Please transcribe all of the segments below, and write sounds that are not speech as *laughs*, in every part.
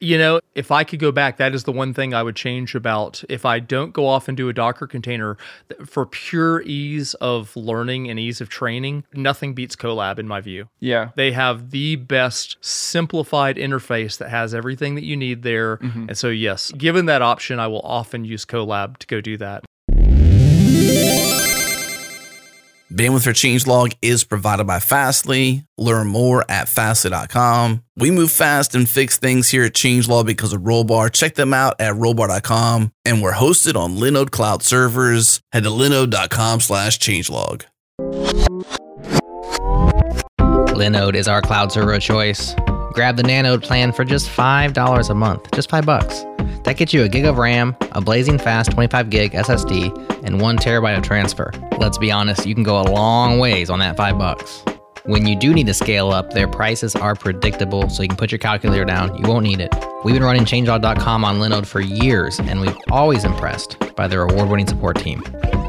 You know, if I could go back, that is the one thing I would change about if I don't go off and do a Docker container for pure ease of learning and ease of training, nothing beats Colab in my view. Yeah. They have the best simplified interface that has everything that you need there. Mm-hmm. And so, yes, given that option, I will often use Colab to go do that. Bandwidth for Changelog is provided by Fastly. Learn more at fastly.com. We move fast and fix things here at Changelog because of Rollbar. Check them out at rollbar.com. And we're hosted on Linode Cloud servers. Head to linode.com slash changelog. Linode is our cloud server of choice. Grab the Nanode plan for just $5 a month, just 5 bucks. That gets you a gig of RAM, a blazing fast 25 gig SSD, and 1 terabyte of transfer. Let's be honest, you can go a long ways on that 5 bucks. When you do need to scale up, their prices are predictable, so you can put your calculator down. You won't need it. We've been running changelog.com on Linode for years, and we've always impressed by their award-winning support team.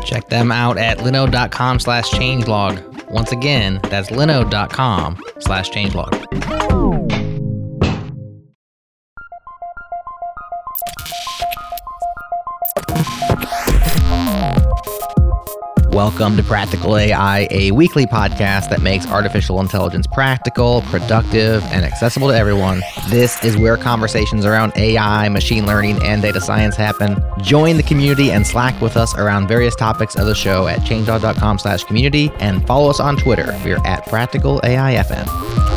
Check them out at linode.com slash changelog. Once again, that's linode.com slash changelog. Welcome to Practical AI, a weekly podcast that makes artificial intelligence practical, productive, and accessible to everyone. This is where conversations around AI, machine learning, and data science happen. Join the community and Slack with us around various topics of the show at changelog.com slash community and follow us on Twitter. We're at Practical AIFM.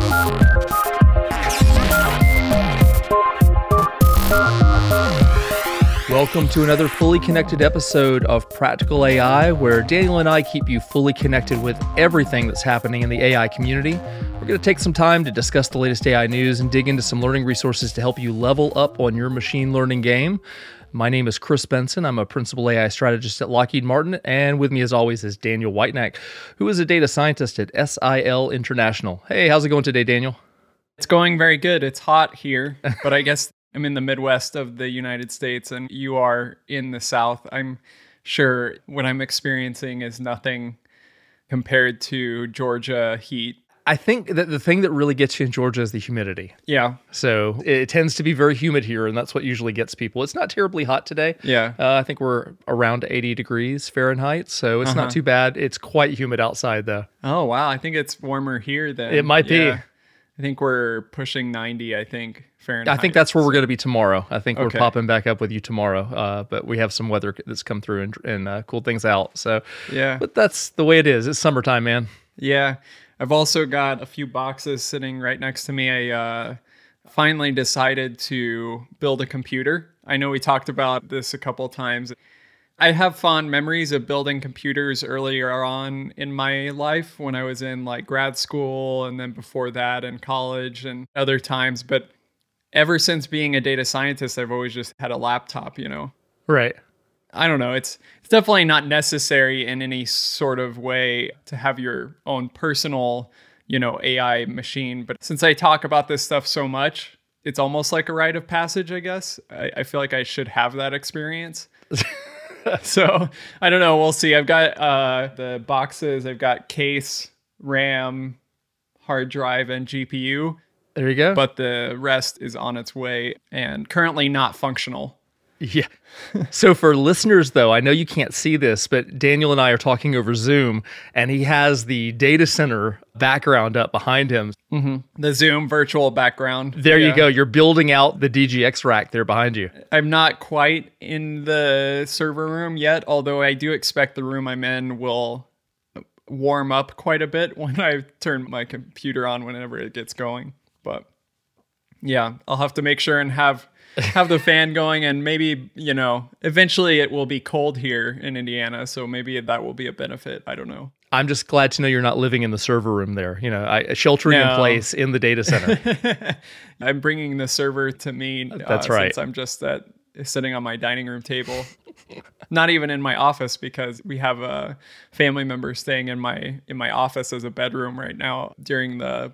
Welcome to another fully connected episode of Practical AI, where Daniel and I keep you fully connected with everything that's happening in the AI community. We're going to take some time to discuss the latest AI news and dig into some learning resources to help you level up on your machine learning game. My name is Chris Benson. I'm a principal AI strategist at Lockheed Martin, and with me, as always, is Daniel Whitenack, who is a data scientist at SIL International. Hey, how's it going today, Daniel? It's going very good. It's hot here, but I guess I'm in the Midwest of the United States and you are in the South. I'm sure what I'm experiencing is nothing compared to Georgia heat. I think that the thing that really gets you in Georgia is the humidity. Yeah. So it tends to be very humid here, and that's what usually gets people. It's not terribly hot today. Yeah. Uh, I think we're around 80 degrees Fahrenheit, so it's Uh-huh. not too bad. It's quite humid outside, though. Oh, wow. I think it's warmer here than It might be. I think we're pushing 90, I think, Fahrenheit. I think that's where we're going to be tomorrow. I think Okay. we're popping back up with you tomorrow, uh, but we have some weather that's come through and, and uh, cooled things out. So, Yeah. but that's the way it is. It's summertime, man. Yeah. I've also got a few boxes sitting right next to me. I uh, finally decided to build a computer. I know we talked about this a couple times. I have fond memories of building computers earlier on in my life when I was in like grad school and then before that in college and other times. But ever since being a data scientist, I've always just had a laptop, you know? Right. I don't know. It's it's definitely not necessary in any sort of way to have your own personal, you know, AI machine. But since I talk about this stuff so much, it's almost like a rite of passage, I guess. I, I feel like I should have that experience. *laughs* so I don't know. We'll see. I've got uh, the boxes. I've got case, RAM, hard drive, and GPU. There you go. But the rest is on its way and currently not functional. Yeah. so for listeners though, I know you can't see this, but Daniel and I are talking over Zoom and he has the data center background up behind him. Mm-hmm. The Zoom virtual background. There Yeah. you go. You're building out the DGX rack there behind you. I'm not quite in the server room yet, although I do expect the room I'm in will warm up quite a bit *laughs* when I turn my computer on whenever it gets going. Yeah, I'll have to make sure and have have the fan *laughs* going and maybe, you know, eventually it will be cold here in Indiana, so maybe that will be a benefit. I don't know. I'm just glad to know you're not living in the server room there. You know, I, sheltering in place in the data center. *laughs* I'm bringing the server to me. uh, That's right. Since I'm just at, sitting on my dining room table, *laughs* not even in my office because we have a family member staying in my in my office as a bedroom right now during the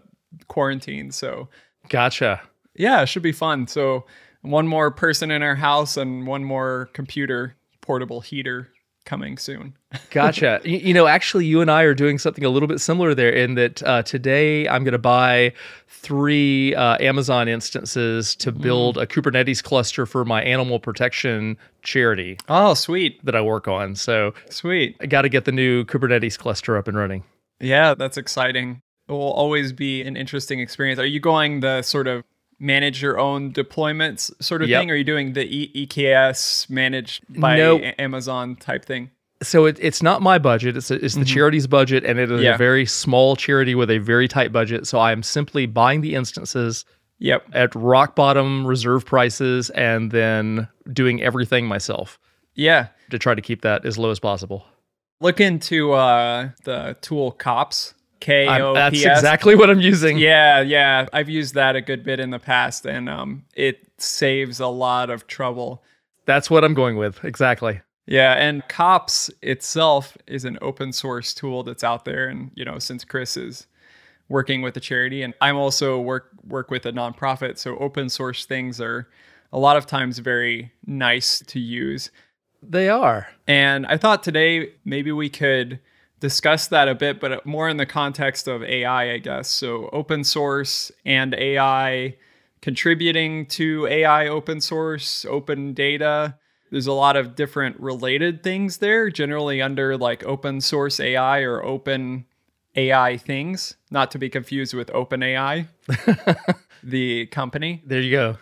quarantine. So gotcha. Yeah, it should be fun. So one more person in our house and one more computer portable heater coming soon. *laughs* Gotcha. you, you know, actually, you and I are doing something a little bit similar there in that uh, today I'm going to buy three uh, Amazon instances to build a Kubernetes cluster for my animal protection charity Oh, sweet. that I work on. So Sweet. I got to get the new Kubernetes cluster up and running. Yeah, that's exciting. It will always be an interesting experience. Are you going the sort of manage your own deployments sort of Yep. thing? Or are you doing the e- EKS managed by Nope. A- Amazon type thing? So it, it's not my budget. It's, it's the charity's budget, and it is Yeah. a very small charity with a very tight budget. So I am simply buying the instances Yep. at rock bottom reserve prices and then doing everything myself Yeah. to try to keep that as low as possible. Look into uh, the tool kops. K I'm- O that's exactly what I'm using. Yeah, yeah. I've used that a good bit in the past, and um, it saves a lot of trouble. That's what I'm going with. Exactly. Yeah, and kops itself is an open source tool that's out there, and you know, since Chris is working with a charity, and I'm also work work with a nonprofit, so open source things are a lot of times very nice to use. They are. And I thought today maybe we could discuss that a bit, but more in the context of AI, I guess. So open source and AI contributing to AI open source, open data. There's a lot of different related things there, generally under like open source AI or open AI things, not to be confused with OpenAI, *laughs* the company. There you go.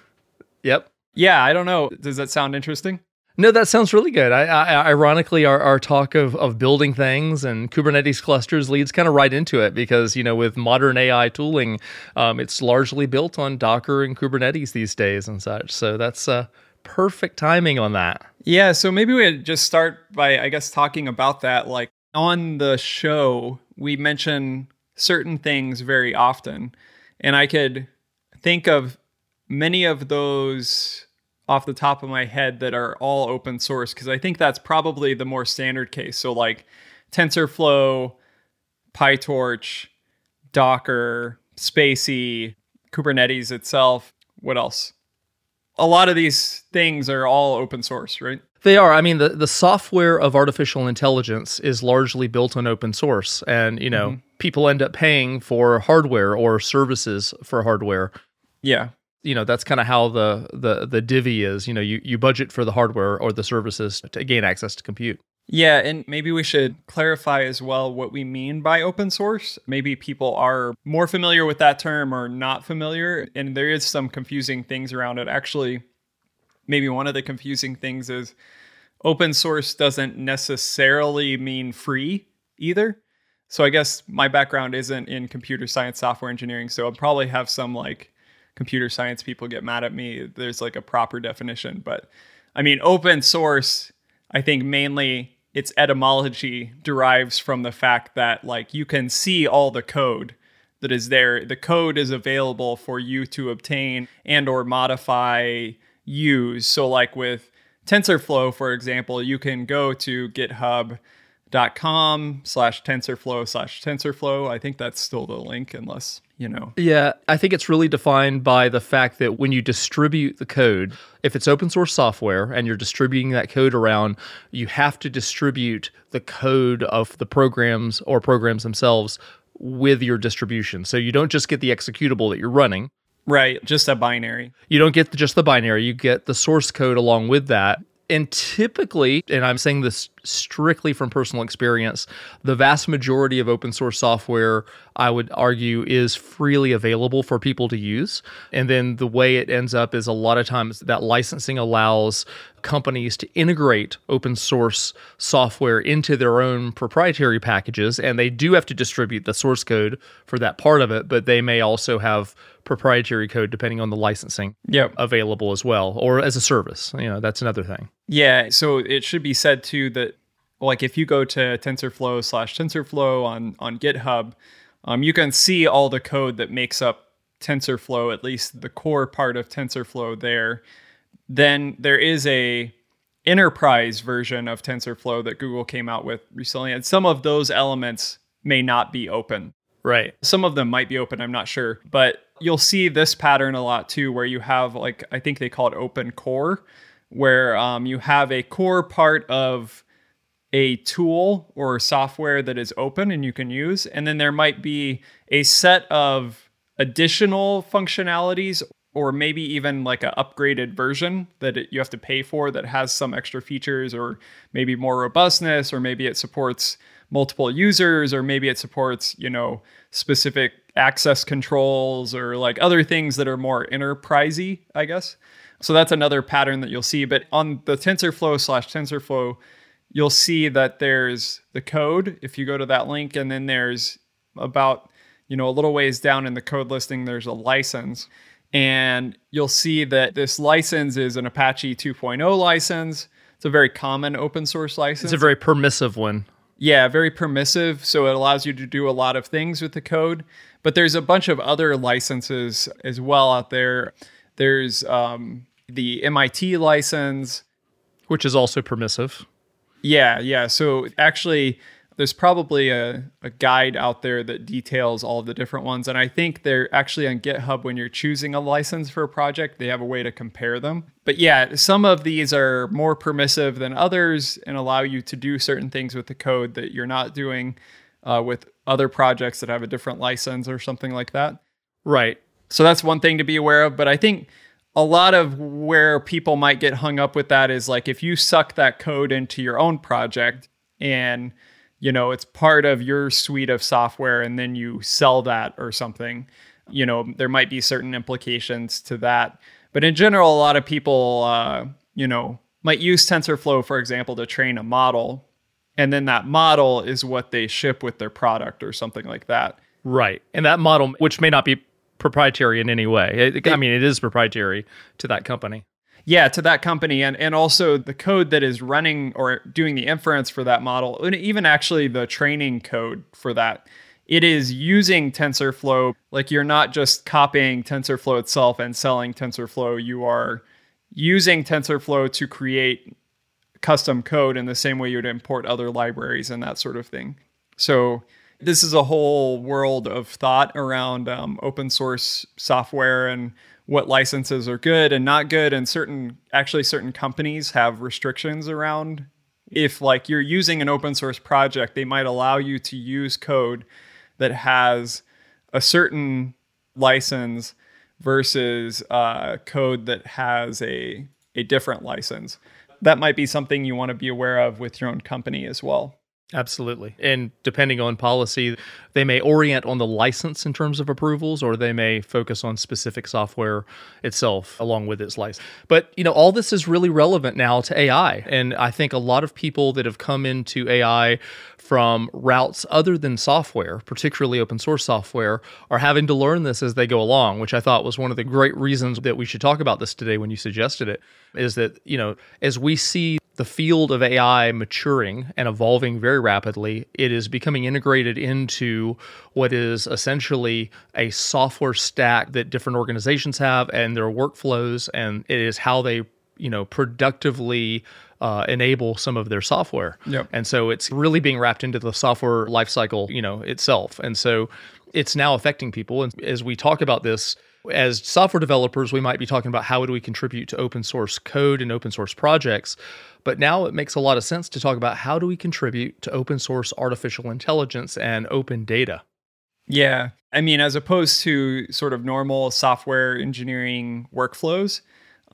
Yep. Yeah, I don't know. Does that sound interesting? No, that sounds really good. I, I, ironically, our, our talk of, of building things and Kubernetes clusters leads kind of right into it because, you know, with modern AI tooling, um, it's largely built on Docker and Kubernetes these days and such. So that's uh, perfect timing on that. Yeah, so maybe we just start by, I guess, talking about that. Like on the show, we mention certain things very often, and I could think of many of those off the top of my head that are all open source because I think that's probably the more standard case. So, like TensorFlow, PyTorch, Docker, spaCy, Kubernetes itself. What else? A lot of these things are all open source, right? They are. I mean, the, the software of artificial intelligence is largely built on open source. And, you know, mm-hmm. people end up paying for hardware or services for hardware. Yeah. You know, that's kind of how the, the, the divvy is. You know, you, you budget for the hardware or the services to gain access to compute. Yeah, and maybe we should clarify as well what we mean by open source. Maybe people are more familiar with that term or not familiar, and there is some confusing things around it. Actually, maybe one of the confusing things is open source doesn't necessarily mean free either. So I guess my background isn't in computer science software engineering, so I'll probably have some like computer science people get mad at me. There's like a proper definition, but I mean open source I think mainly its etymology derives from the fact that like you can see all the code that is there. The code is available for you to obtain and or modify, use. So like with TensorFlow, for example, you can go to github.com slash TensorFlow slash TensorFlow. I think that's still the link unless, you know. Yeah, I think it's really defined by the fact that when you distribute the code, if it's open source software and you're distributing that code around, you have to distribute the code of the programs or programs themselves with your distribution. So you don't just get the executable that you're running. Right, just a binary. You don't get just the binary, you get the source code along with that. And typically, and I'm saying this strictly from personal experience, the vast majority of open source software, I would argue, is freely available for people to use. And then the way it ends up is a lot of times that licensing allows companies to integrate open source software into their own proprietary packages. And they do have to distribute the source code for that part of it, but they may also have proprietary code depending on the licensing Yep. available as well, or as a service. You know, that's another thing. Yeah, so it should be said too that like if you go to TensorFlow slash TensorFlow on on GitHub, um, you can see all the code that makes up TensorFlow, at least the core part of TensorFlow there. Then there is a enterprise version of TensorFlow that Google came out with recently, and some of those elements may not be open. Right. Some of them might be open, I'm not sure. But you'll see this pattern a lot too, where you have like, I think they call it open core, where um, you have a core part of a tool or software that is open and you can use. And then there might be a set of additional functionalities or maybe even like an upgraded version that it, you have to pay for that has some extra features or maybe more robustness or maybe it supports multiple users or maybe it supports you know specific access controls or like other things that are more enterprisey i guess so that's another pattern that you'll see but on the tensorflow slash tensorflow you'll see that there's the code if you go to that link and then there's about you know a little ways down in the code listing there's a license and you'll see that this license is an apache 2.0 license it's a very common open source license It's a very permissive one. yeah, very permissive. So it allows you to do a lot of things with the code. But there's a bunch of other licenses as well out there. There's um, the MIT license. which is also permissive. Yeah, yeah. So actually, there's probably a, a guide out there that details all of the different ones. And I think they're actually on GitHub when you're choosing a license for a project, they have a way to compare them. But yeah, some of these are more permissive than others and allow you to do certain things with the code that you're not doing uh, with other projects that have a different license or something like that. Right. So that's one thing to be aware of. But I think a lot of where people might get hung up with that is like if you suck that code into your own project and you know it's part of your suite of software and then you sell that or something you know there might be certain implications to that but in general a lot of people uh, you know might use tensorflow for example to train a model and then that model is what they ship with their product or something like that Right. And that model, which may not be proprietary in any way, it, I mean, it is proprietary to that company. yeah to that company and and also the code that is running or doing the inference for that model and even actually the training code for that. It is using tensorflow. Like you're not just copying tensorflow itself and selling tensorflow. You are using tensorflow to create custom code in the same way you'd import other libraries and that sort of thing. So this is a whole world of thought around um, open source software and what licenses are good and not good. And certain actually certain companies have restrictions around if like you're using an open source project they might allow you to use code that has a certain license versus uh, code that has a a different license. That might be something you want to be aware of with your own company as well Absolutely. And depending on policy, they may orient on the license in terms of approvals, or they may focus on specific software itself along with its license. But, you know, all this is really relevant now to AI. And I think a lot of people that have come into AI from routes other than software, particularly open source software, are having to learn this as they go along, which I thought was one of the great reasons that we should talk about this today when you suggested it. Is that, you know, as we see the field of AI maturing and evolving very rapidly, it is becoming integrated into what is essentially a software stack that different organizations have and their workflows, and it is how they, you know, productively uh, enable some of their software. Yep. And so it's really being wrapped into the software lifecycle, you know, itself. And so it's now affecting people. And as we talk about this, as software developers, we might be talking about how do we contribute to open source code and open source projects. But now it makes a lot of sense to talk about how do we contribute to open source artificial intelligence and open data. Yeah. I mean, as opposed to sort of normal software engineering workflows,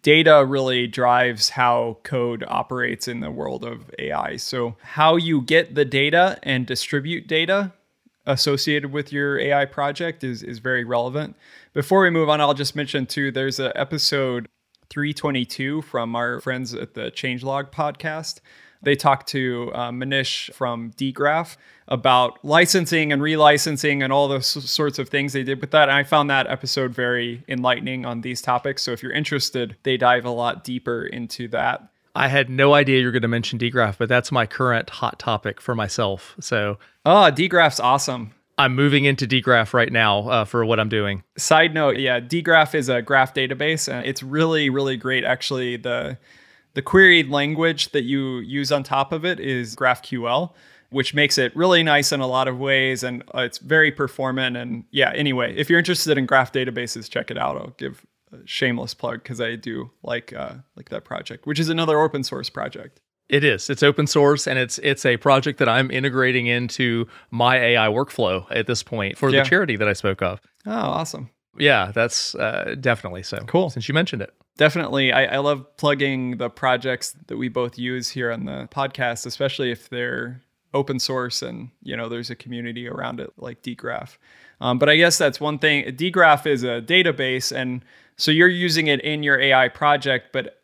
data really drives how code operates in the world of AI. So, how you get the data and distribute data associated with your AI project is, is very relevant. Before we move on, I'll just mention too there's an episode 322 from our friends at the Changelog podcast. They talked to uh, Manish from dgraph about licensing and relicensing and all those sorts of things they did with that. And I found that episode very enlightening on these topics. So if you're interested, they dive a lot deeper into that. I had no idea you were going to mention dgraph, but that's my current hot topic for myself. So Oh, dgraph's awesome. I'm moving into dgraph right now uh, for what I'm doing. Side note, yeah, dgraph is a graph database and it's really, really great. Actually, the the queried language that you use on top of it is GraphQL, which makes it really nice in a lot of ways and uh, it's very performant. And yeah, anyway, if you're interested in graph databases, check it out. I'll give a shameless plug because I do like uh, like that project, which is another open source project. It is. It's open source and it's it's a project that I'm integrating into my AI workflow at this point for Yeah. the charity that I spoke of. Oh, awesome. Yeah, that's uh, definitely so. Cool. Since you mentioned it. Definitely. I, I love plugging the projects that we both use here on the podcast, especially if they're open source and you know there's a community around it like dgraph um, but i guess that's one thing dgraph is a database and so you're using it in your ai project but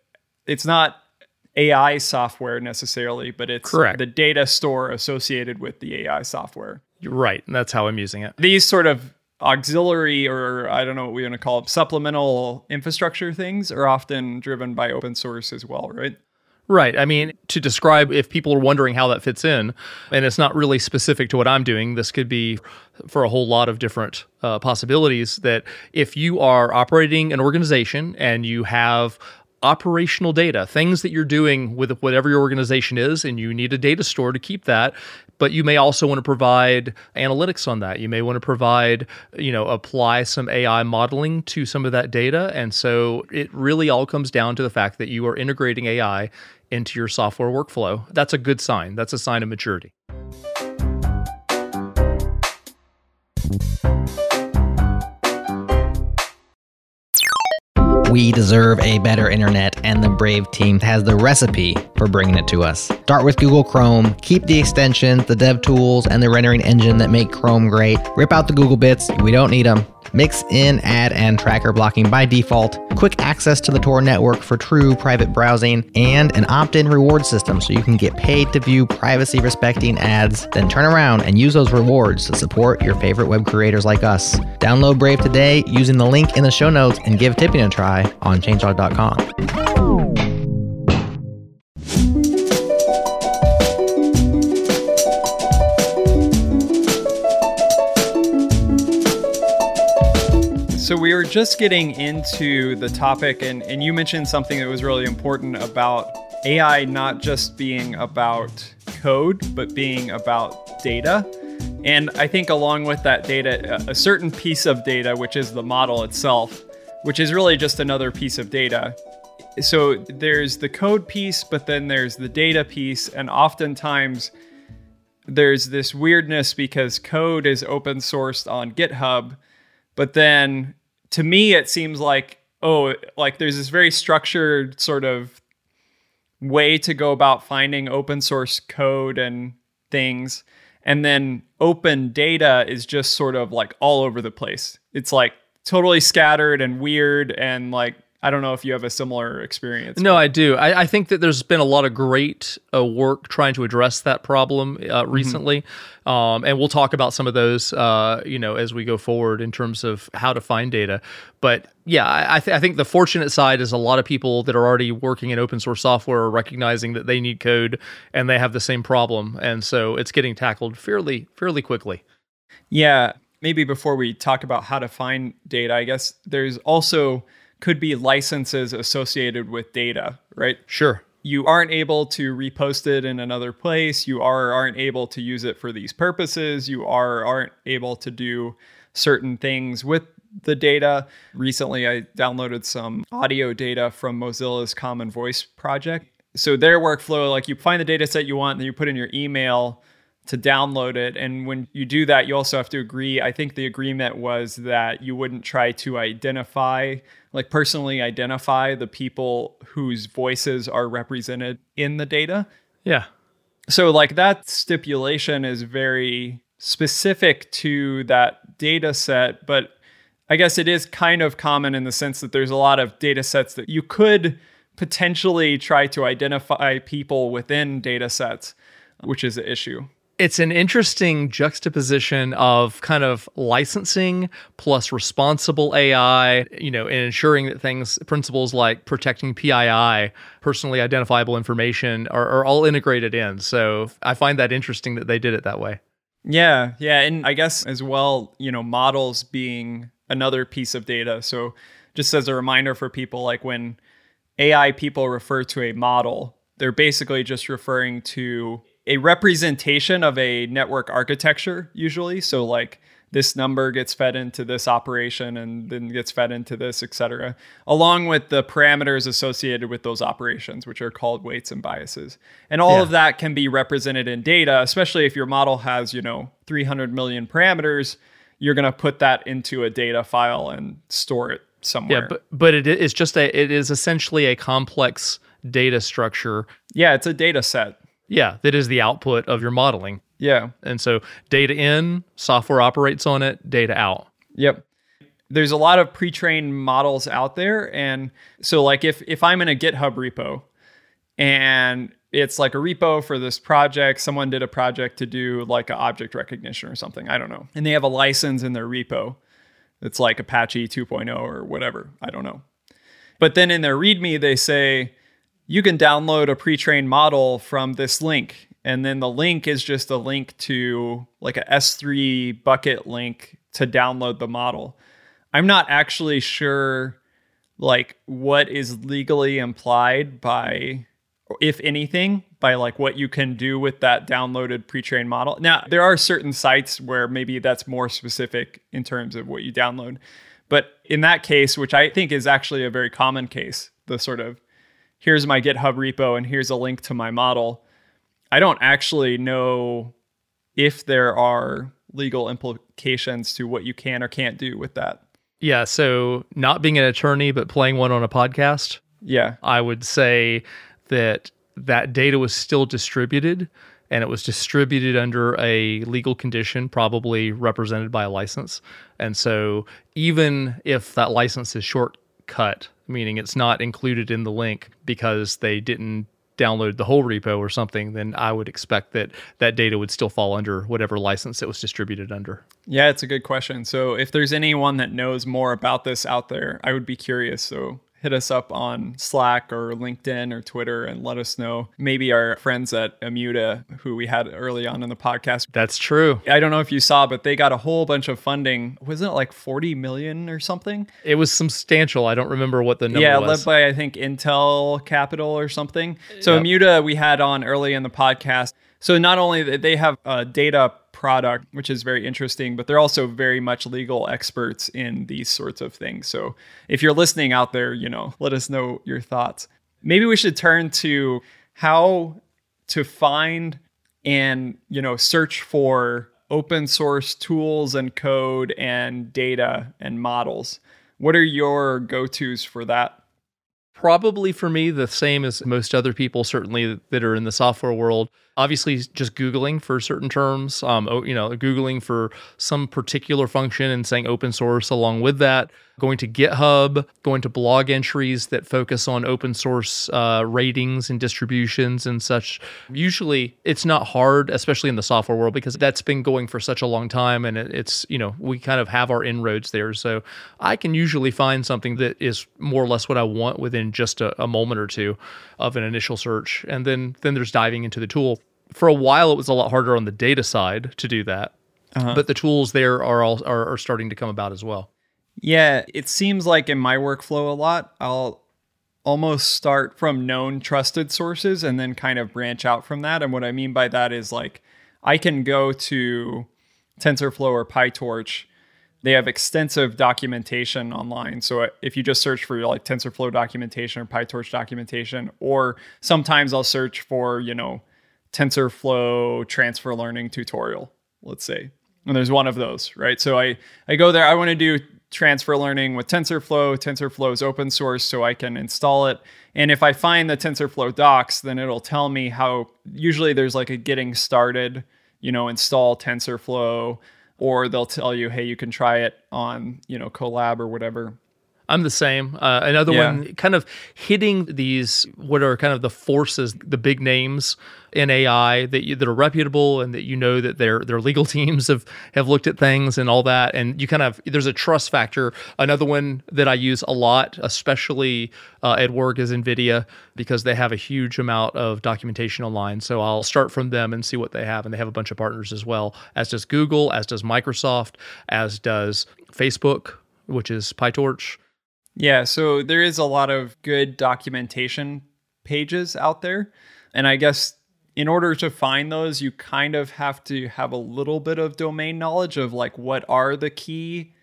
it's not ai software necessarily but it's Correct. the data store associated with the ai software right. And that's how I'm using it. these sort of auxiliary or I don't know what we want to call it, supplemental infrastructure things are often driven by open source as well, right? Right. I mean, to describe if people are wondering how that fits in, and it's not really specific to what I'm doing, this could be for a whole lot of different uh, possibilities. That if you are operating an organization and you have operational data, things that you're doing with whatever your organization is, and you need a data store to keep that. But you may also want to provide analytics on that. You may want to provide, you know, apply some AI modeling to some of that data. And so it really all comes down to the fact that you are integrating AI into your software workflow. That's a good sign. That's a sign of maturity. We deserve a better internet, and the Brave team has the recipe for bringing it to us. Start with Google Chrome, keep the extensions, the dev tools, and the rendering engine that make Chrome great. Rip out the Google bits, we don't need them. Mix in ad and tracker blocking by default, quick access to the Tor network for true private browsing, and an opt in reward system so you can get paid to view privacy respecting ads, then turn around and use those rewards to support your favorite web creators like us. Download Brave today using the link in the show notes and give tipping a try on changelog.com. So we were just getting into the topic, and, and you mentioned something that was really important about AI not just being about code, but being about data. And I think along with that data, a certain piece of data, which is the model itself, which is really just another piece of data. So there's the code piece, but then there's the data piece, and oftentimes there's this weirdness because code is open sourced on GitHub, but then to me it seems like oh like there's this very structured sort of way to go about finding open source code and things. And then open data is just sort of like all over the place. It's like totally scattered and weird and like i don't know if you have a similar experience No, I do. I, I think that there's been a lot of great uh, work trying to address that problem uh, recently, um, and we'll talk about some of those, uh, you know, as we go forward in terms of how to find data. But yeah, I, I, th- I think the fortunate side is a lot of people that are already working in open source software are recognizing that they need code and they have the same problem, and so it's getting tackled fairly fairly quickly. Yeah, maybe before we talk about how to find data, I guess there's also could be licenses associated with data, right? Sure. You aren't able to repost it in another place. You are aren't able to use it for these purposes. You are aren't able to do certain things with the data. Recently, I downloaded some audio data from Mozilla's Common Voice project. So their workflow, like you find the data set you want, then you put in your email to download it. And when you do that, you also have to agree. I think the agreement was that you wouldn't try to identify, like personally identify the people whose voices are represented in the data. Yeah. So, like, that stipulation is very specific to that data set, but I guess it is kind of common in the sense that there's a lot of data sets that you could potentially try to identify people within data sets, which is an issue. It's an interesting juxtaposition of kind of licensing plus responsible AI, you know, and ensuring that things, principles like protecting PII, personally identifiable information, are, are all integrated in. So I find that interesting that they did it that way. Yeah, yeah, and I guess as well, you know, models being another piece of data. So just as a reminder for people, like when AI people refer to a model, they're basically just referring to a representation of a network architecture, usually. So like this number gets fed into this operation and then gets fed into this, etc., along with the parameters associated with those operations, which are called weights and biases. And all Yeah. of that can be represented in data, especially if your model has, you know, 300 million parameters, you're going to put that into a data file and store it somewhere. Yeah, but but it is just a it is essentially a complex data structure. yeah, it's a data set. Yeah, that is the output of your modeling. Yeah. And so data in, software operates on it, data out. Yep. There's a lot of pre-trained models out there and so like if if I'm in a GitHub repo and it's like a repo for this project, someone did a project to do like an object recognition or something, I don't know. And they have a license in their repo. It's like Apache 2.0 or whatever, I don't know. But then in their README they say you can download a pre-trained model from this link and then the link is just a link to like a S3 bucket link to download the model. I'm not actually sure like what is legally implied by if anything by like what you can do with that downloaded pre-trained model. Now, there are certain sites where maybe that's more specific in terms of what you download. But in that case, which I think is actually a very common case, the sort of here's my GitHub repo and here's a link to my model. I don't actually know if there are legal implications to what you can or can't do with that. Yeah, so not being an attorney but playing one on a podcast, Yeah. I would say that that data was still distributed and it was distributed under a legal condition, probably represented by a license. And so, even if that license is shortcut, meaning it's not included in the link because they didn't download the whole repo or something, then I would expect that that data would still fall under whatever license it was distributed under. Yeah, it's a good question. So if there's anyone that knows more about this out there, I would be curious. So hit us up on Slack or LinkedIn or Twitter and let us know. Maybe our friends at Immuta, who we had early on in the podcast. That's true. I don't know if you saw, but they got a whole bunch of funding. Wasn't it like 40 million or something? It was substantial. I don't remember what the number yeah, was. led by I think Intel Capital or something. So Immuta we had on early in the podcast. So not only that they have a data product, which is very interesting, but they're also very much legal experts in these sorts of things. So if you're listening out there, you know, let us know your thoughts. Maybe we should turn to how to find and, you know, search for open source tools and code and data and models. What are your go-tos for that? Probably for me, the same as most other people, certainly that are in the software world. Obviously, just Googling for certain terms, um, you know, Googling for some particular function and saying open source along with that. Going to GitHub, going to blog entries that focus on open source uh, ratings and distributions and such. Usually, it's not hard, especially in the software world, because that's been going for such a long time and it, it's, you know, we kind of have our inroads there. So I can usually find something that is more or less what I want within just a, a moment or two of an initial search. And then then there's diving into the tool. For a while, it was a lot harder on the data side to do that, uh-huh. but the tools there are all are, are starting to come about as well. Yeah, it seems like in my workflow a lot, I'll almost start from known trusted sources and then kind of branch out from that. And what I mean by that is like I can go to TensorFlow or PyTorch. They have extensive documentation online. So uh, if you just search for like TensorFlow documentation or PyTorch documentation, or sometimes I'll search for, you know, TensorFlow transfer learning tutorial, let's say. And there's one of those, right? So I, I go there, I want to do transfer learning with TensorFlow. TensorFlow is open source, so I can install it. And if I find the TensorFlow docs, then it'll tell me how, usually there's like a getting started, you know, install TensorFlow, or they'll tell you, hey, you can try it on, you know, Colab or whatever. I'm the same. Uh, another Yeah. one, kind of hitting these what are kind of the forces, the big names in AI that you, that are reputable and that you know that their their legal *laughs* teams have have looked at things and all that, and you kind of there's a trust factor. Another one that I use a lot, especially uh, at work, is NVIDIA because they have a huge amount of documentation online. So I'll start from them and see what they have, and they have a bunch of partners as well, as does Google, as does Microsoft, as does Facebook, which is PyTorch. Yeah, so there is a lot of good documentation pages out there. And I guess in order to find those, you kind of have to have a little bit of domain knowledge of like what are the key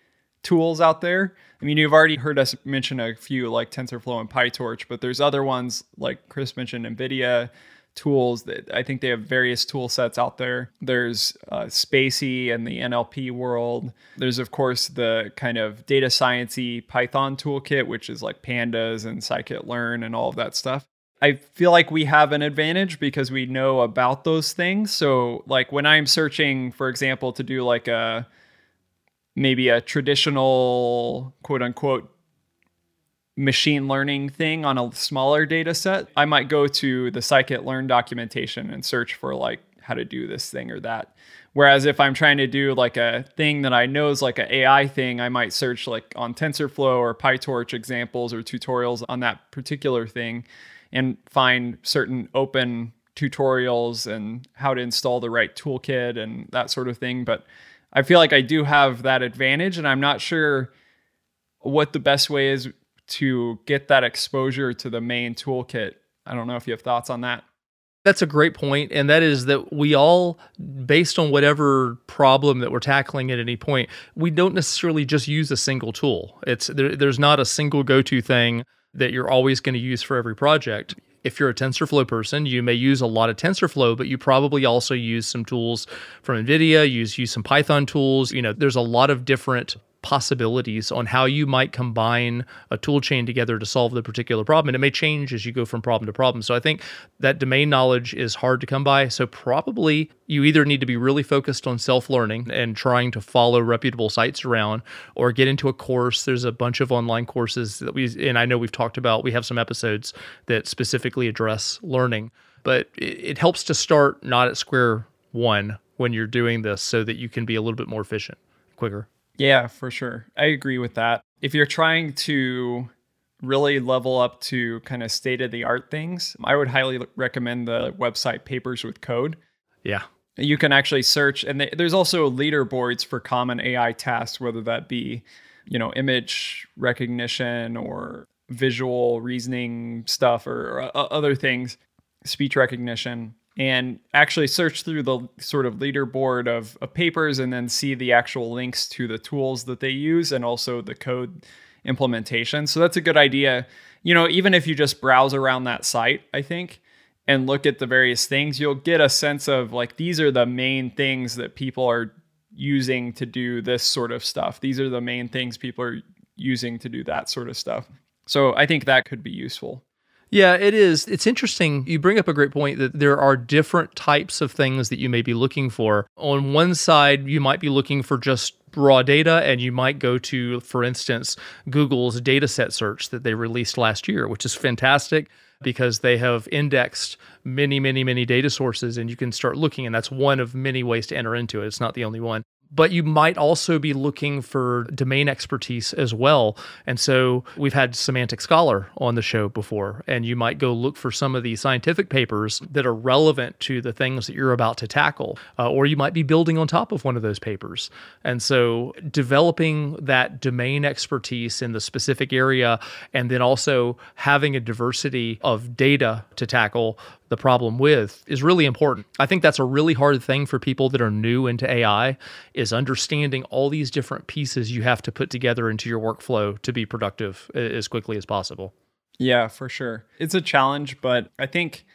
tools out there. I mean, you've already heard us mention a few like TensorFlow and PyTorch, but there's other ones like Chris mentioned, NVIDIA tools that I think they have various tool sets out there. There's uh, spaCy and the NLP world. There's of course the kind of data sciencey Python toolkit, which is like pandas and scikit-learn and all of that stuff. I feel like we have an advantage because we know about those things. So like when I'm searching, for example, to do like a maybe a traditional quote unquote machine learning thing on a smaller data set, I might go to the scikit-learn documentation and search for like how to do this thing or that. Whereas if I'm trying to do like a thing that I know is like an AI thing, I might search like on TensorFlow or PyTorch examples or tutorials on that particular thing and find certain open tutorials and how to install the right toolkit and that sort of thing. But I feel like I do have that advantage, and I'm not sure what the best way is to get that exposure to the main toolkit. I don't know if you have thoughts on that. That's a great point, and that is that we all, based on whatever problem that we're tackling at any point, we don't necessarily just use a single tool. It's there, there's not a single go-to thing that you're always going to use for every project. If you're a TensorFlow person, you may use a lot of TensorFlow, but you probably also use some tools from NVIDIA, use use some Python tools. You know, there's a lot of different possibilities on how you might combine a tool chain together to solve the particular problem. And it may change as you go from problem to problem. So I think that domain knowledge is hard to come by. So probably you either need to be really focused on self learning and trying to follow reputable sites around or get into a course. There's a bunch of online courses that we, and I know we've talked about, we have some episodes that specifically address learning, but it, it helps to start not at square one when you're doing this so that you can be a little bit more efficient, quicker. Yeah, for sure. I agree with that. If you're trying to really level up to kind of state of the art things, I would highly recommend the website Papers with Code. Yeah. You can actually search, and they, there's also leaderboards for common AI tasks, whether that be, you know, image recognition or visual reasoning stuff or, or uh, other things, speech recognition and actually search through the sort of leaderboard of, of, papers and then see the actual links to the tools that they use and also the code implementation. So that's a good idea. You know, even if you just browse around that site, I think, and look at the various things, you'll get a sense of like these are the main things that people are using to do this sort of stuff. These are the main things people are using to do that sort of stuff. So I think that could be useful. Yeah, it is. It's interesting. You bring up a great point that there are different types of things that you may be looking for. On one side, you might be looking for just raw data, and you might go to, for instance, Google's dataset search that they released last year, which is fantastic because they have indexed many, many, many data sources, and you can start looking. And that's one of many ways to enter into it. It's not the only one but you might also be looking for domain expertise as well. And so we've had Semantic Scholar on the show before, and you might go look for some of the scientific papers that are relevant to the things that you're about to tackle, uh, or you might be building on top of one of those papers. And so developing that domain expertise in the specific area, and then also having a diversity of data to tackle the problem with is really important. I think that's a really hard thing for people that are new into AI is understanding all these different pieces you have to put together into your workflow to be productive as quickly as possible. Yeah, for sure. It's a challenge, but I think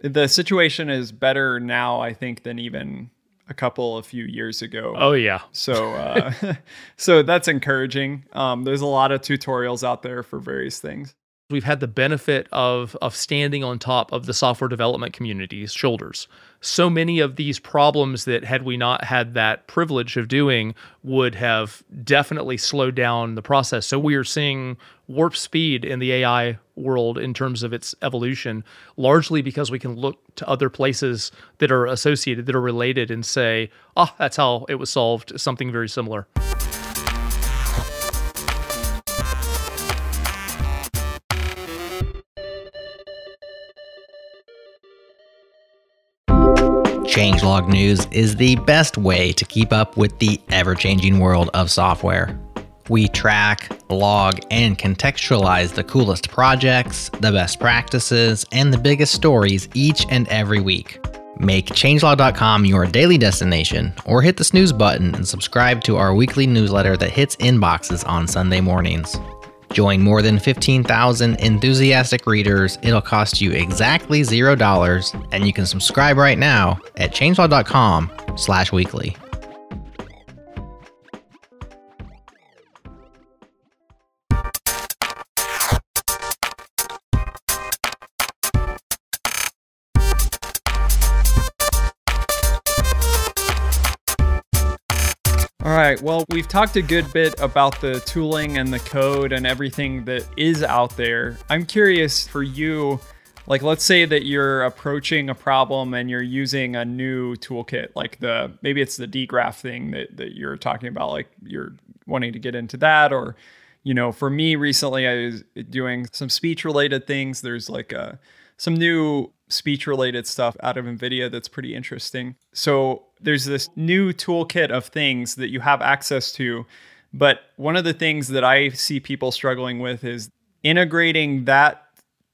the situation is better now I think than even a couple a few years ago. Oh yeah. So uh, *laughs* so that's encouraging. Um, there's a lot of tutorials out there for various things we've had the benefit of of standing on top of the software development community's shoulders. So many of these problems that had we not had that privilege of doing would have definitely slowed down the process. So we are seeing warp speed in the AI world in terms of its evolution, largely because we can look to other places that are associated, that are related, and say, "Ah, oh, that's how it was solved." Something very similar. Changelog News is the best way to keep up with the ever changing world of software. We track, log, and contextualize the coolest projects, the best practices, and the biggest stories each and every week. Make changelog.com your daily destination or hit the snooze button and subscribe to our weekly newsletter that hits inboxes on Sunday mornings. Join more than 15,000 enthusiastic readers. It'll cost you exactly $0 and you can subscribe right now at changelog.com/weekly. All right. Well, we've talked a good bit about the tooling and the code and everything that is out there. I'm curious for you, like, let's say that you're approaching a problem and you're using a new toolkit, like the maybe it's the dgraph thing that, that you're talking about, like you're wanting to get into that. Or, you know, for me recently, I was doing some speech related things. There's like a, some new speech related stuff out of NVIDIA that's pretty interesting. So there's this new toolkit of things that you have access to. But one of the things that I see people struggling with is integrating that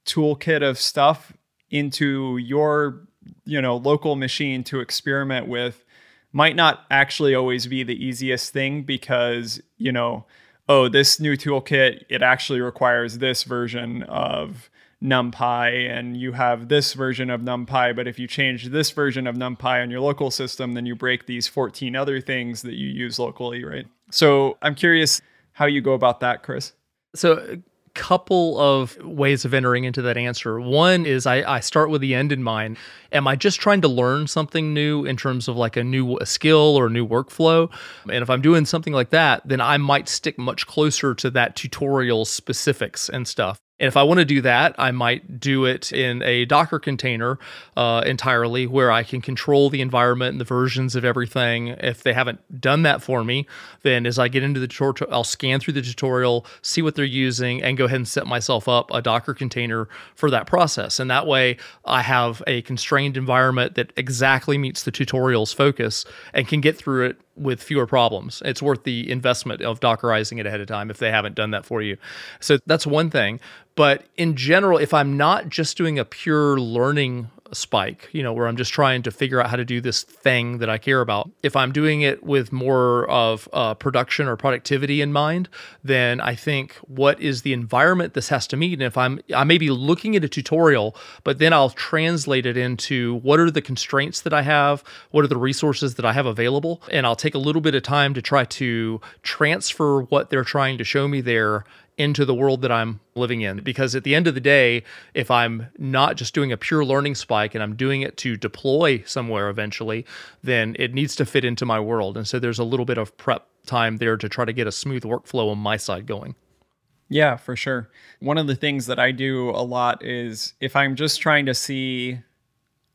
toolkit of stuff into your you know local machine to experiment with might not actually always be the easiest thing because you know oh this new toolkit it actually requires this version of NumPy and you have this version of NumPy, but if you change this version of NumPy on your local system, then you break these 14 other things that you use locally, right? So I'm curious how you go about that, Chris. So, a couple of ways of entering into that answer. One is I, I start with the end in mind. Am I just trying to learn something new in terms of like a new skill or a new workflow? And if I'm doing something like that, then I might stick much closer to that tutorial specifics and stuff. And if I want to do that, I might do it in a Docker container uh, entirely where I can control the environment and the versions of everything. If they haven't done that for me, then as I get into the tutorial, I'll scan through the tutorial, see what they're using, and go ahead and set myself up a Docker container for that process. And that way, I have a constrained environment that exactly meets the tutorial's focus and can get through it with fewer problems. It's worth the investment of Dockerizing it ahead of time if they haven't done that for you. So that's one thing. But in general, if I'm not just doing a pure learning spike, you know, where I'm just trying to figure out how to do this thing that I care about. If I'm doing it with more of uh, production or productivity in mind, then I think what is the environment this has to meet? And if I'm, I may be looking at a tutorial, but then I'll translate it into what are the constraints that I have, what are the resources that I have available, and I'll take a little bit of time to try to transfer what they're trying to show me there into the world that I'm living in. Because at the end of the day, if I'm not just doing a pure learning spike and I'm doing it to deploy somewhere eventually, then it needs to fit into my world. And so there's a little bit of prep time there to try to get a smooth workflow on my side going. Yeah, for sure. One of the things that I do a lot is if I'm just trying to see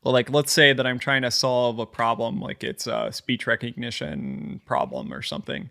like let's say that I'm trying to solve a problem, like it's a speech recognition problem or something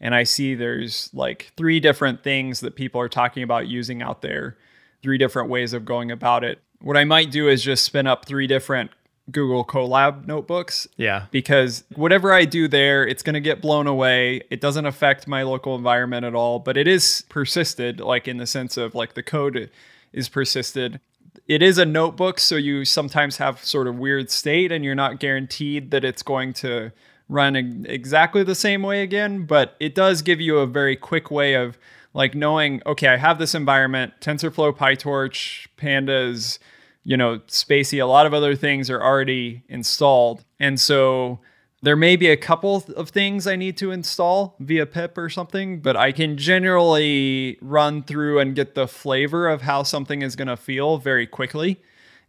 and I see there's like three different things that people are talking about using out there, three different ways of going about it. What I might do is just spin up three different Google Colab notebooks. Yeah. Because whatever I do there, it's going to get blown away. It doesn't affect my local environment at all, but it is persisted, like in the sense of like the code is persisted. It is a notebook, so you sometimes have sort of weird state and you're not guaranteed that it's going to run exactly the same way again, but it does give you a very quick way of like knowing, okay, I have this environment, TensorFlow, PyTorch, Pandas, you know, spaCy, a lot of other things are already installed. And so there may be a couple of things I need to install via pip or something, but I can generally run through and get the flavor of how something is going to feel very quickly.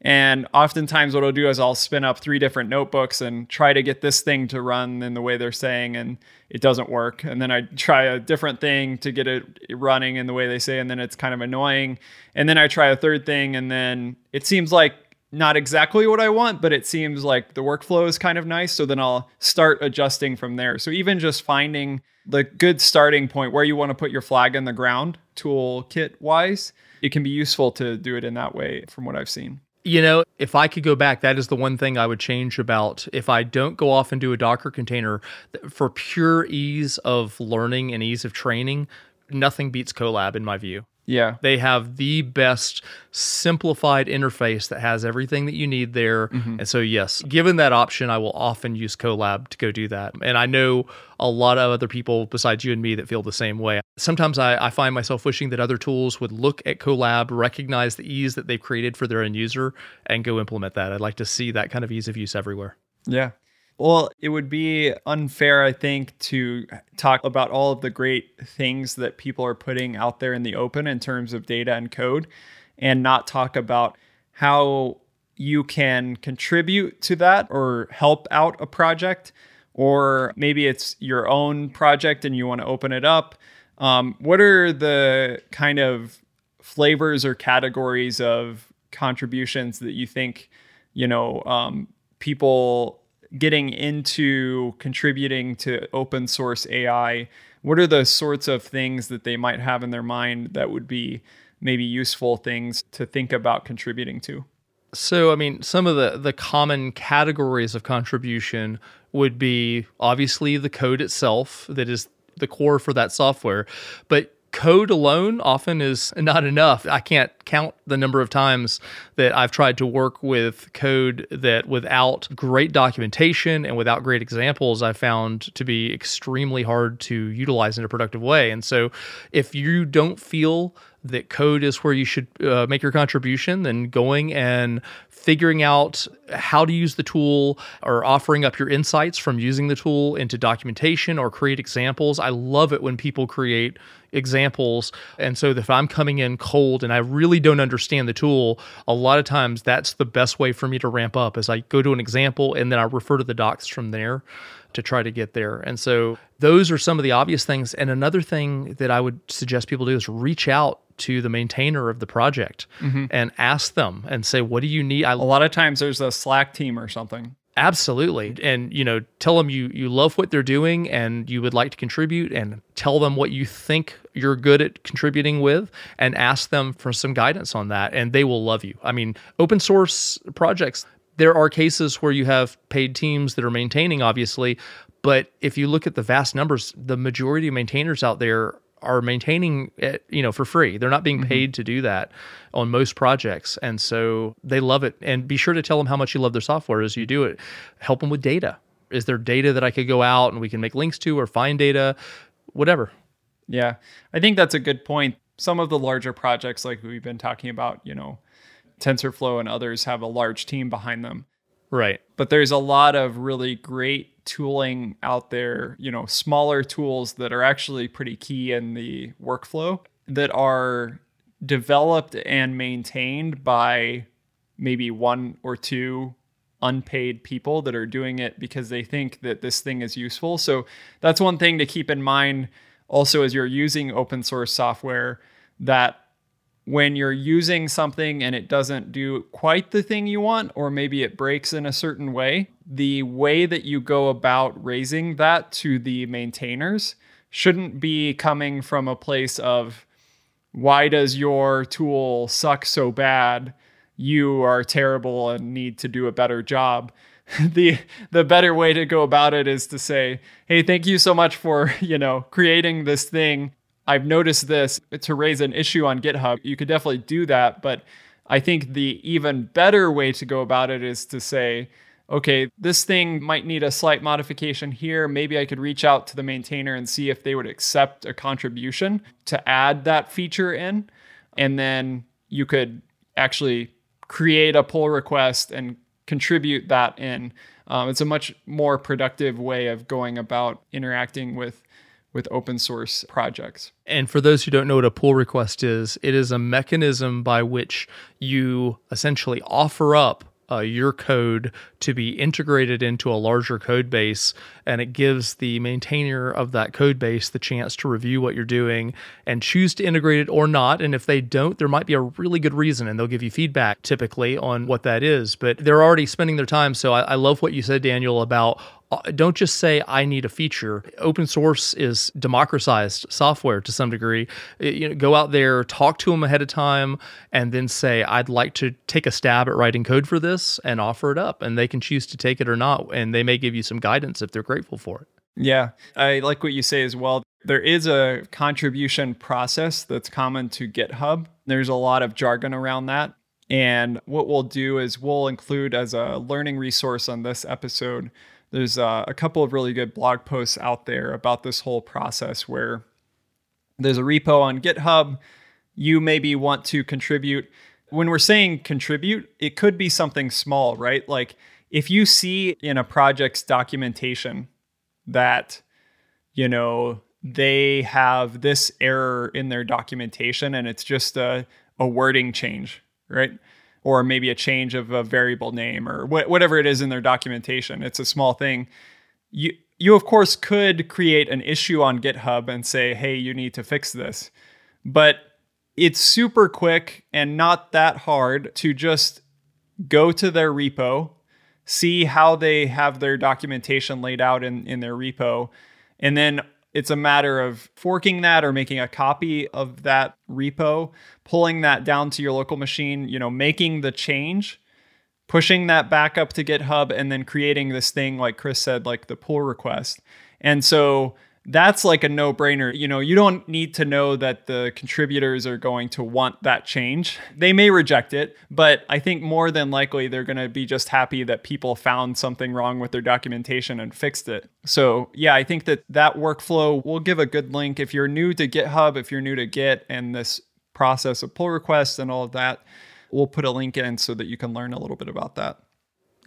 And oftentimes, what I'll do is I'll spin up three different notebooks and try to get this thing to run in the way they're saying, and it doesn't work. And then I try a different thing to get it running in the way they say, and then it's kind of annoying. And then I try a third thing, and then it seems like not exactly what I want, but it seems like the workflow is kind of nice. So then I'll start adjusting from there. So even just finding the good starting point where you want to put your flag in the ground, toolkit wise, it can be useful to do it in that way from what I've seen. You know, if I could go back, that is the one thing I would change about if I don't go off and do a Docker container for pure ease of learning and ease of training. nothing beats Colab in my view. Yeah. They have the best simplified interface that has everything that you need there. Mm-hmm. And so, yes, given that option, I will often use Colab to go do that. And I know a lot of other people besides you and me that feel the same way. Sometimes I, I find myself wishing that other tools would look at Colab, recognize the ease that they've created for their end user, and go implement that. I'd like to see that kind of ease of use everywhere. Yeah. Well, it would be unfair, I think, to talk about all of the great things that people are putting out there in the open in terms of data and code and not talk about how you can contribute to that or help out a project. Or maybe it's your own project and you want to open it up. Um, what are the kind of flavors or categories of contributions that you think, you know, um, people getting into contributing to open source AI, what are the sorts of things that they might have in their mind that would be maybe useful things to think about contributing to? So, I mean, some of the the common categories of contribution would be obviously the code itself that is the core for that software, but code alone often is not enough. I can't count the number of times that I've tried to work with code that without great documentation and without great examples, I found to be extremely hard to utilize in a productive way. And so if you don't feel that code is where you should uh, make your contribution, then going and figuring out how to use the tool or offering up your insights from using the tool into documentation or create examples. I love it when people create examples. And so if I'm coming in cold and I really don't understand the tool, a lot of times that's the best way for me to ramp up is I go to an example and then I refer to the docs from there to try to get there. And so those are some of the obvious things. And another thing that I would suggest people do is reach out to the maintainer of the project mm-hmm. and ask them and say, what do you need? I A lot of times there's a Slack team or something. Absolutely. And you know, tell them you you love what they're doing and you would like to contribute and tell them what you think you're good at contributing with and ask them for some guidance on that and they will love you. I mean, open source projects there are cases where you have paid teams that are maintaining obviously, but if you look at the vast numbers, the majority of maintainers out there are maintaining it, you know, for free. They're not being mm-hmm. paid to do that on most projects. And so they love it. And be sure to tell them how much you love their software as you do it. Help them with data. Is there data that I could go out and we can make links to or find data? Whatever. Yeah, I think that's a good point. Some of the larger projects, like we've been talking about, you know, TensorFlow and others have a large team behind them. Right. But there's a lot of really great tooling out there, you know, smaller tools that are actually pretty key in the workflow that are developed and maintained by maybe one or two unpaid people that are doing it because they think that this thing is useful. So that's one thing to keep in mind also as you're using open source software that when you're using something and it doesn't do quite the thing you want, or maybe it breaks in a certain way, the way that you go about raising that to the maintainers shouldn't be coming from a place of, why does your tool suck so bad? You are terrible and need to do a better job. *laughs* the the better way to go about it is to say, "Hey, thank you so much for, you know, creating this thing. I've noticed this to raise an issue on GitHub. You could definitely do that, but I think the even better way to go about it is to say, okay, this thing might need a slight modification here. Maybe I could reach out to the maintainer and see if they would accept a contribution to add that feature in. And then you could actually create a pull request and contribute that in. Um, it's a much more productive way of going about interacting with with open source projects. And for those who don't know what a pull request is, it is a mechanism by which you essentially offer up uh, your code to be integrated into a larger code base. And it gives the maintainer of that code base the chance to review what you're doing and choose to integrate it or not. And if they don't, there might be a really good reason and they'll give you feedback typically on what that is. But they're already spending their time. So I, I love what you said, Daniel, about Uh, don't just say I need a feature. Open source is democratized software to some degree. You know, go out there, talk to them ahead of time, and then say I'd like to take a stab at writing code for this and offer it up, and they can choose to take it or not, and they may give you some guidance if they're grateful for it. Yeah, I like what you say as well. There is a contribution process that's common to GitHub. There's a lot of jargon around that. And what we'll do is we'll include as a learning resource on this episode, there's uh, a couple of really good blog posts out there about this whole process where there's a repo on GitHub. You maybe want to contribute. When we're saying contribute, it could be something small, right? Like if you see in a project's documentation that, you know, they have this error in their documentation and it's just a, a wording change, right? Or maybe a change of a variable name or wh- whatever it is in their documentation. It's a small thing. You, you, of course, could create an issue on GitHub and say, hey, you need to fix this. But it's super quick and not that hard to just go to their repo, see how they have their documentation laid out in, in their repo, and then it's a matter of forking that or making a copy of that repo, pulling that down to your local machine, you know, making the change, pushing that back up to GitHub, and then creating this thing, like Chris said, like the pull request. And so that's like a no brainer. You know, you don't need to know that the contributors are going to want that change. They may reject it, but I think more than likely they're going to be just happy that people found something wrong with their documentation and fixed it. So, yeah, I think that that workflow will give a good link. If you're new to GitHub, if you're new to Git and this process of pull requests and all of that, we'll put a link in so that you can learn a little bit about that.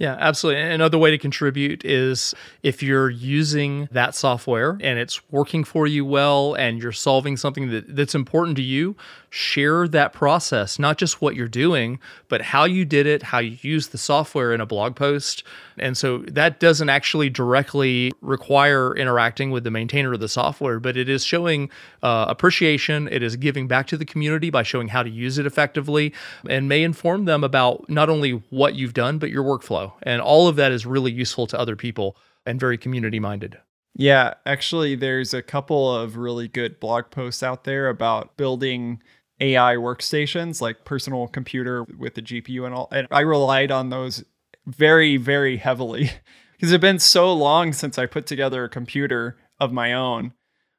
Yeah, absolutely. Another way to contribute is if you're using that software and it's working for you well and you're solving something that, that's important to you, share that process, not just what you're doing, but how you did it, how you use the software in a blog post. And so that doesn't actually directly require interacting with the maintainer of the software, but it is showing uh, appreciation. It is giving back to the community by showing how to use it effectively and may inform them about not only what you've done, but your workflow. And all of that is really useful to other people and very community minded. Yeah, actually, there's a couple of really good blog posts out there about building AI workstations, like personal computer with the GPU and all. And I relied on those very, very heavily *laughs* because it's been so long since I put together a computer of my own.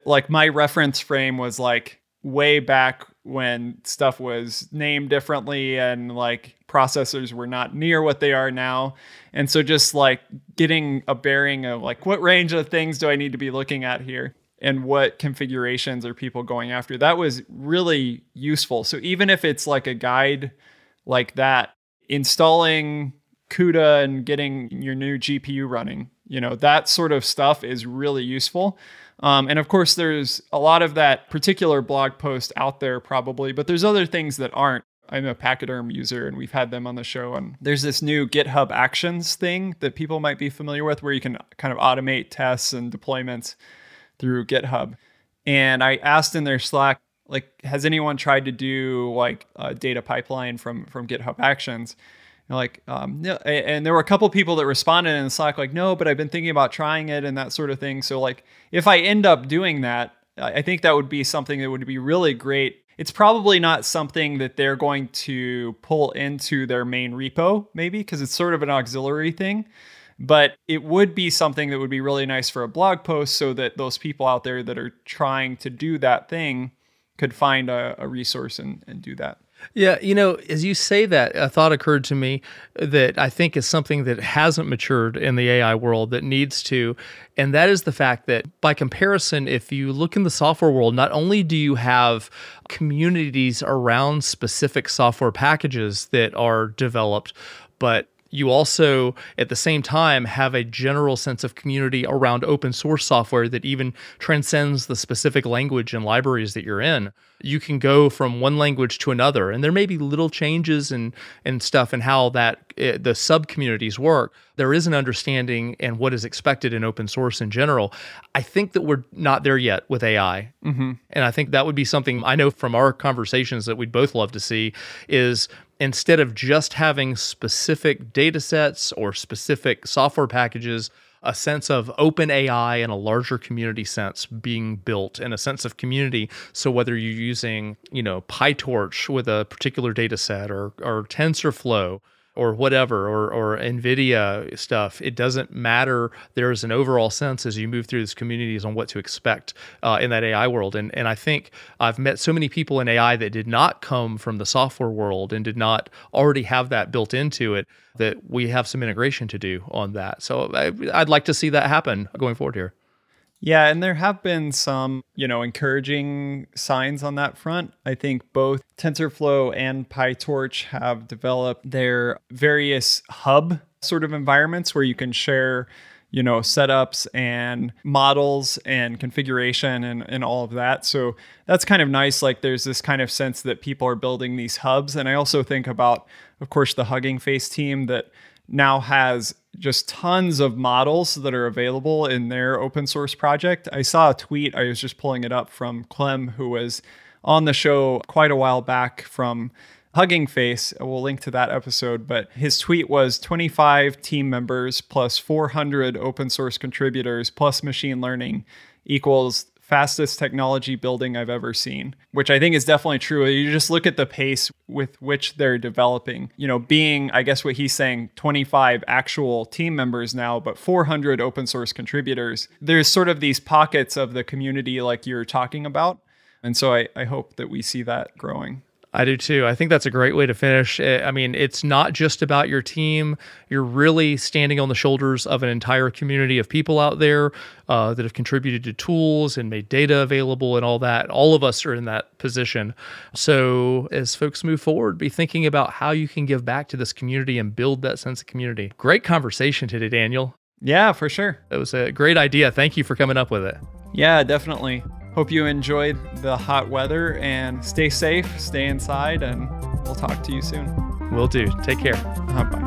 Like my reference frame was like way back when stuff was named differently and like processors were not near what they are now. And so just like getting a bearing of like what range of things do I need to be looking at here? And what configurations are people going after. That was really useful. So even if it's like a guide like that, installing CUDA and getting your new GPU running, you know, that sort of stuff is really useful. Um, and of course, there's a lot of that particular blog post out there probably, but there's other things that aren't. I'm a Pachyderm user and we've had them on the show. And there's this new GitHub Actions thing that people might be familiar with where you can kind of automate tests and deployments through GitHub. And I asked in their Slack, like, has anyone tried to do like a data pipeline from from GitHub Actions? And like, um, and there were a couple people that responded in the Slack like, no, but I've been thinking about trying it and that sort of thing. So like, if I end up doing that, I think that would be something that would be really great. It's probably not something that they're going to pull into their main repo, maybe because it's sort of an auxiliary thing but it would be something that would be really nice for a blog post so that those people out there that are trying to do that thing could find a, a resource and, and do that. Yeah, you know, as you say that, a thought occurred to me that I think is something that hasn't matured in the AI world that needs to. And that is the fact that, by comparison, if you look in the software world, not only do you have communities around specific software packages that are developed, but you also at the same time have a general sense of community around open source software that even transcends the specific language and libraries that you're in. You can go from one language to another and there may be little changes and and stuff in how that uh, the sub communities work. There is an understanding and what is expected in open source in general. I think that we're not there yet with ai mm-hmm. and i think that would be something i know from our conversations that we'd both love to see is instead of just having specific data sets or specific software packages, a sense of open AI and a larger community sense being built and a sense of community. So whether you're using, you know, PyTorch with a particular data set or, or TensorFlow, or whatever or, or nvidia stuff it doesn't matter. There's an overall sense as you move through these communities on what to expect uh, in that ai world. And, and i think i've met so many people in ai that did not come from the software world and did not already have that built into it that we have some integration to do on that. So I, i'd like to see that happen going forward here yeah, and there have been some, you know, encouraging signs on that front. I think both TensorFlow and PyTorch have developed their various hub sort of environments where you can share, you know, setups and models and configuration and, and all of that. So that's kind of nice. Like there's this kind of sense that people are building these hubs. And I also think about, of course, the Hugging Face team that now has just tons of models that are available in their open source project. I saw a tweet, I was just pulling it up from Clem, who was on the show quite a while back from Hugging Face. We'll link to that episode, but his tweet was 25 team members plus 400 open source contributors plus machine learning equals fastest technology building I've ever seen, which I think is definitely true. You just look at the pace with which they're developing, you know, being, I guess what he's saying, 25 actual team members now, but 400 open source contributors. There's sort of these pockets of the community like you're talking about. And so I, I hope that we see that growing. I do too. I think that's a great way to finish. Eh, I mean, it's not just about your team. You're really standing on the shoulders of an entire community of people out there uh, that have contributed to tools and made data available and all that. All of us are in that position. So, as folks move forward, be thinking about how you can give back to this community and build that sense of community. Great conversation today, Daniel. Yeah, for sure. That was a great idea. Thank you for coming up with it. Yeah, definitely. Hope you enjoyed the hot weather and stay safe, stay inside, and we'll talk to you soon. Will do. Take care. Uh, bye.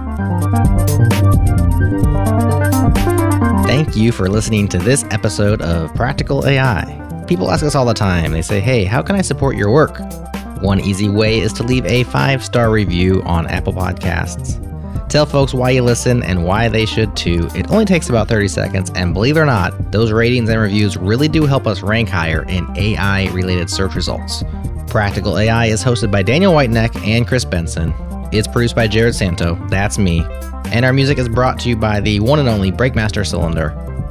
Thank you for listening to this episode of Practical AI. People ask us all the time, they say, hey, how can I support your work? One easy way is to leave a five star review on Apple Podcasts. Tell folks why you listen and why they should too. It only takes about 30 seconds, and believe it or not, those ratings and reviews really do help us rank higher in AI related search results. Practical AI is hosted by Daniel Whitenack and Chris Benson. It's produced by Jerod Santo, that's me. And our music is brought to you by the one and only Breakmaster Cylinder.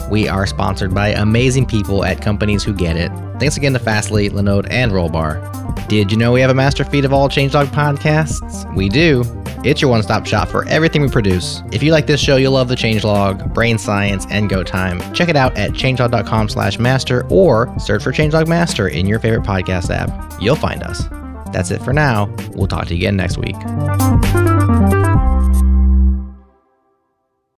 We are sponsored by amazing people at companies who get it. Thanks again to Fastly, Linode, and Rollbar. Did you know we have a master feed of all Changelog podcasts? We do. It's your one-stop shop for everything we produce. If you like this show, you'll love the Changelog, Brain Science, and Go Time. Check it out at changelog.com slash master or search for Changelog Master in your favorite podcast app. You'll find us. That's it for now. We'll talk to you again next week.